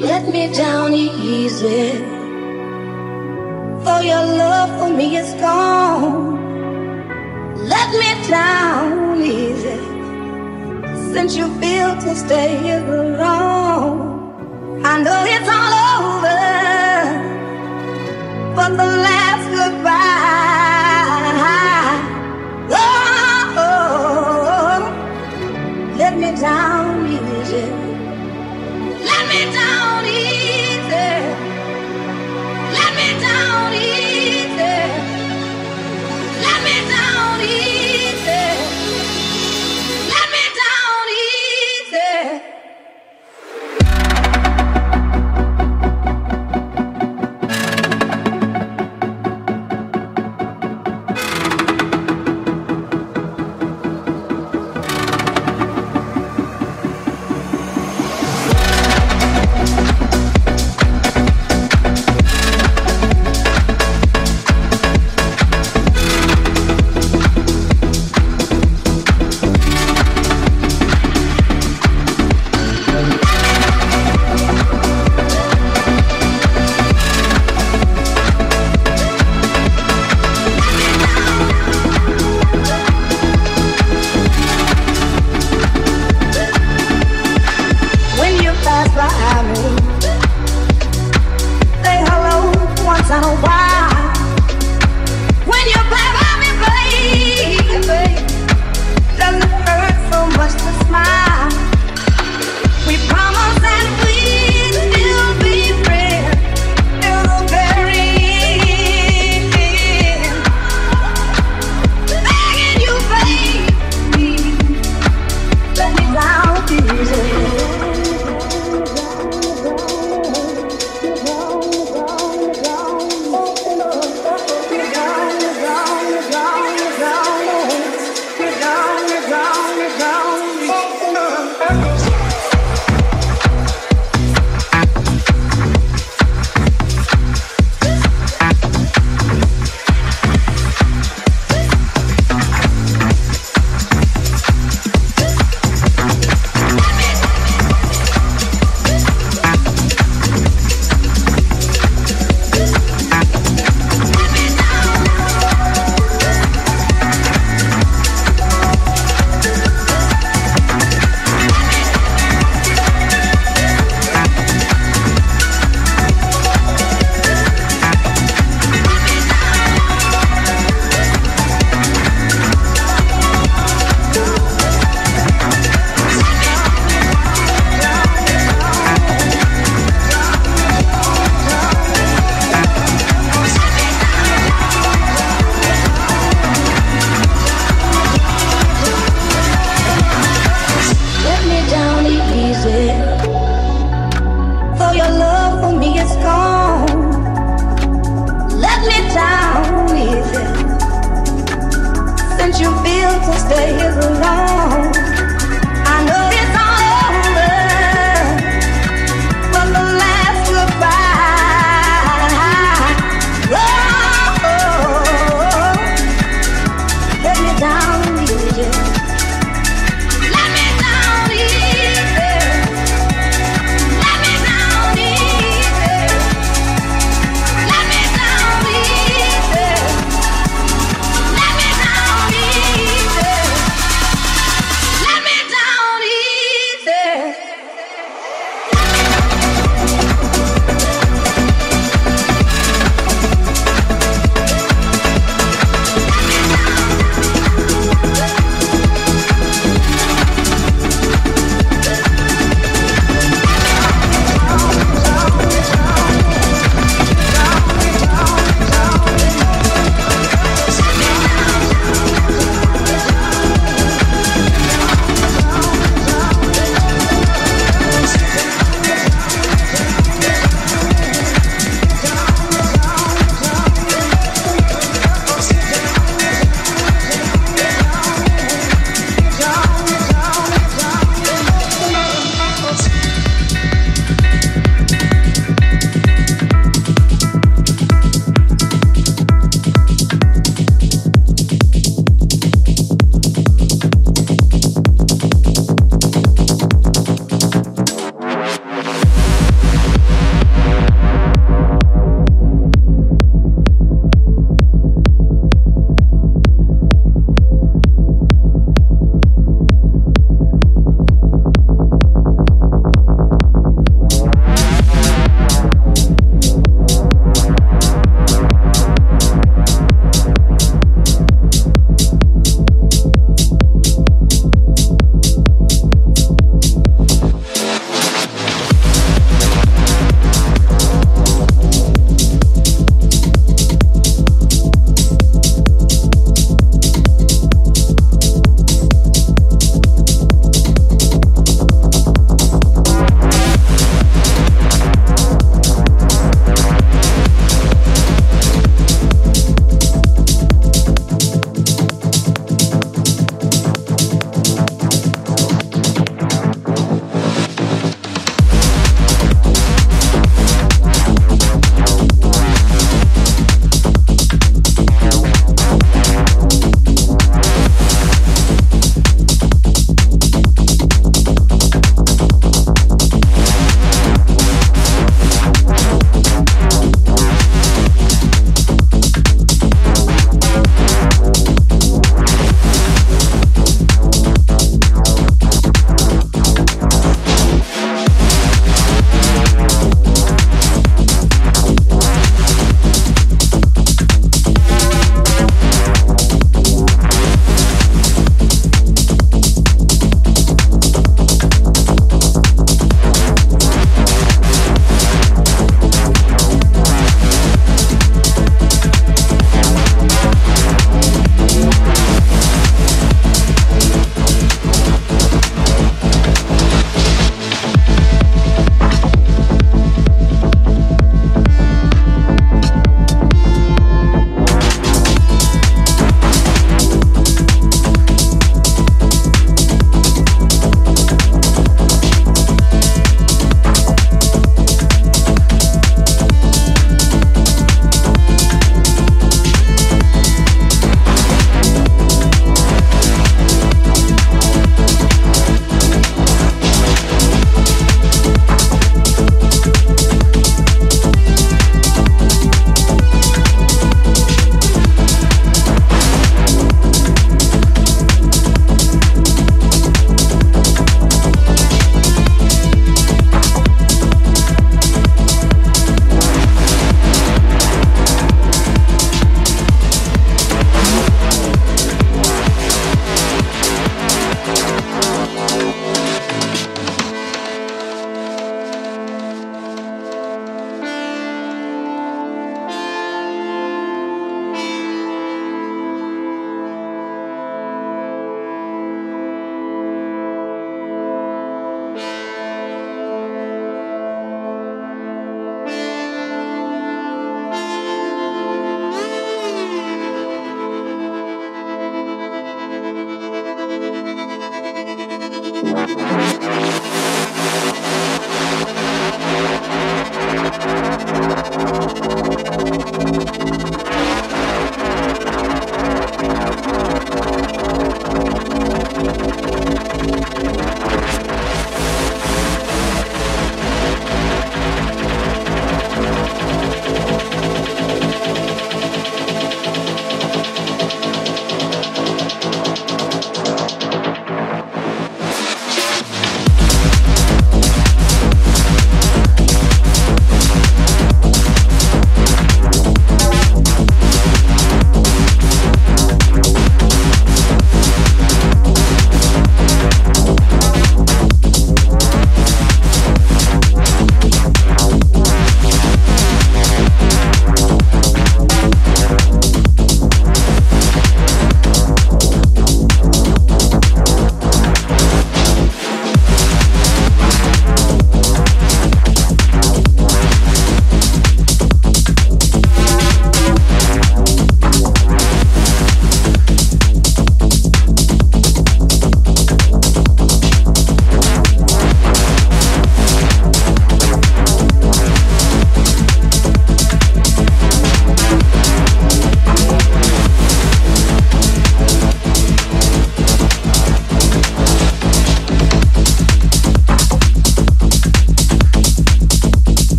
let me down easy. For your love for me is gone. Let me down easy. Since you feel to stay here alone, I know it's all over. But the last goodbye.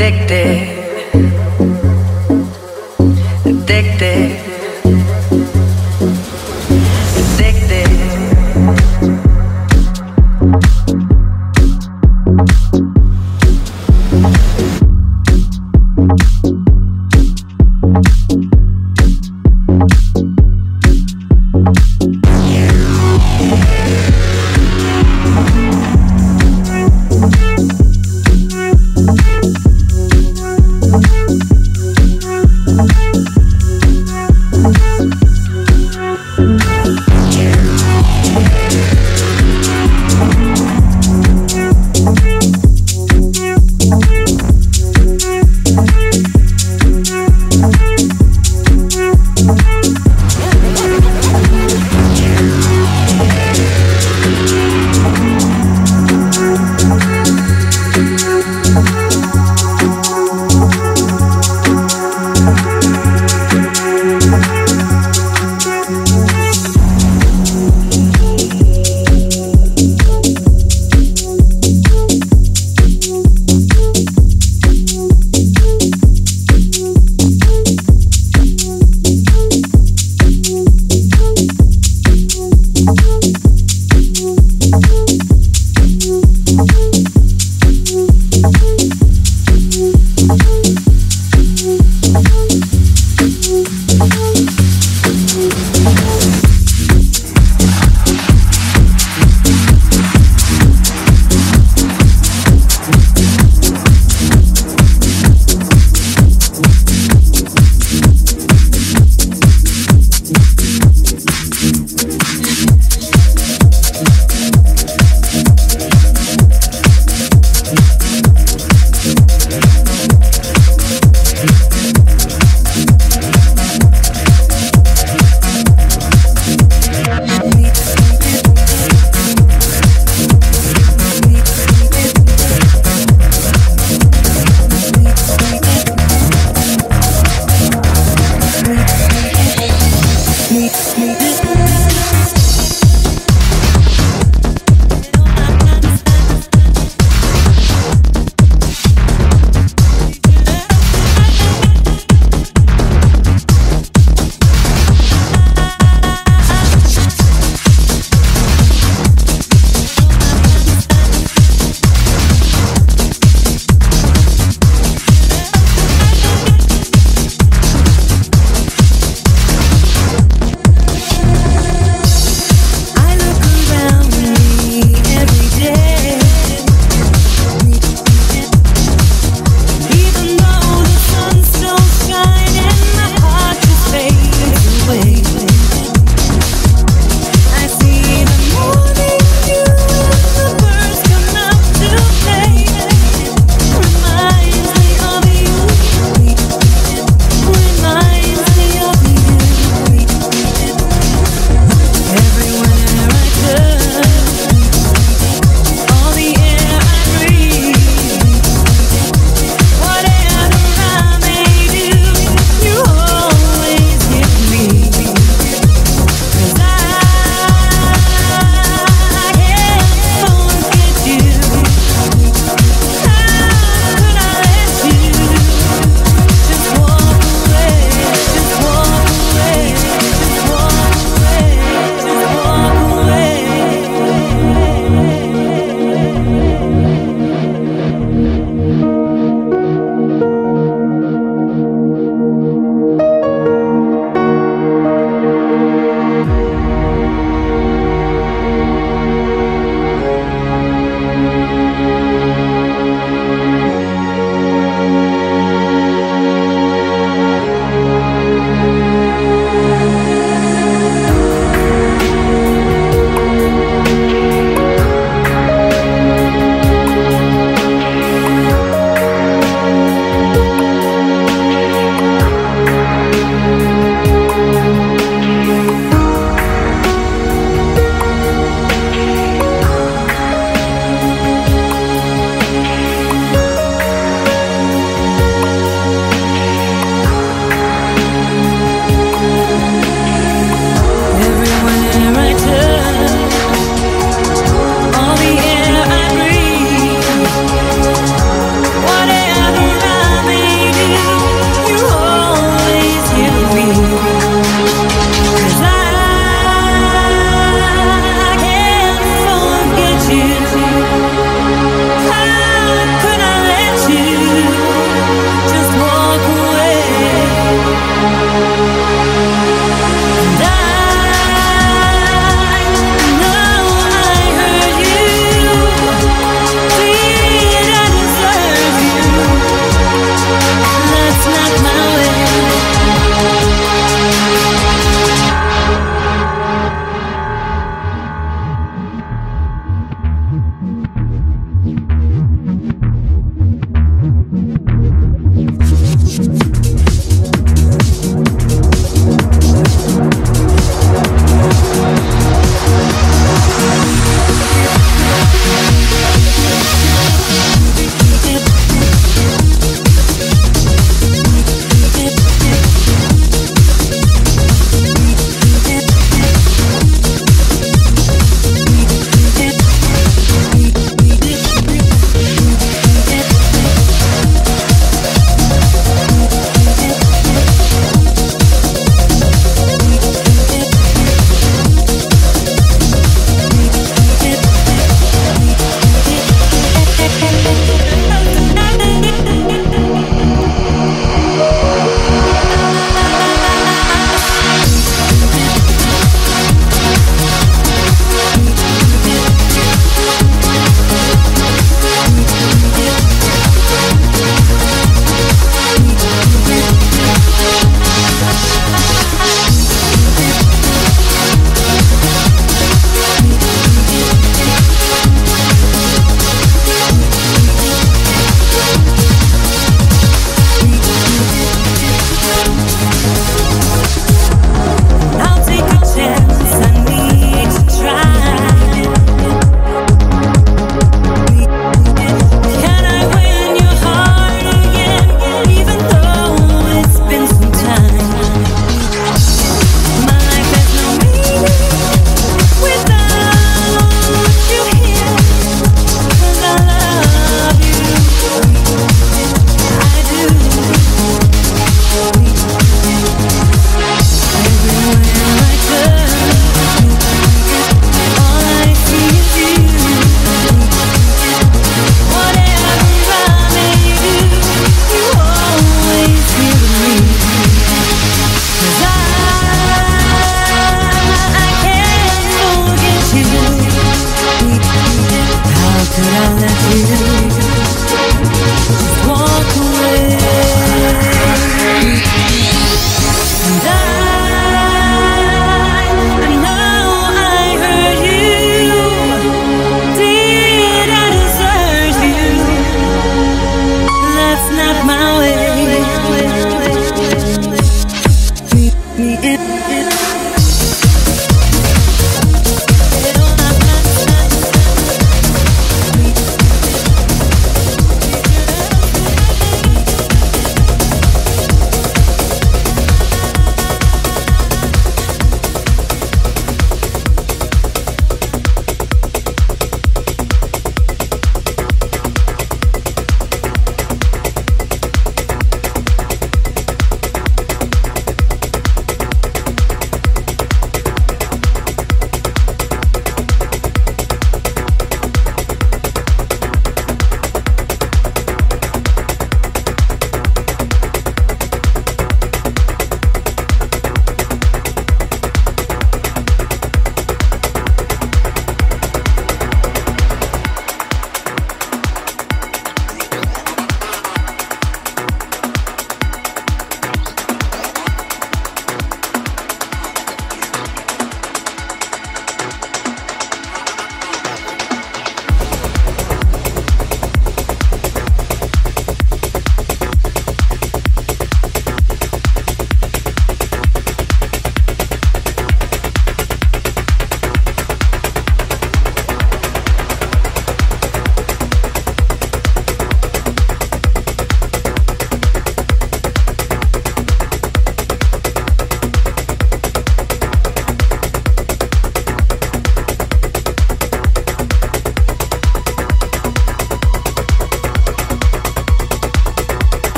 Addicted,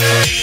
Yeah.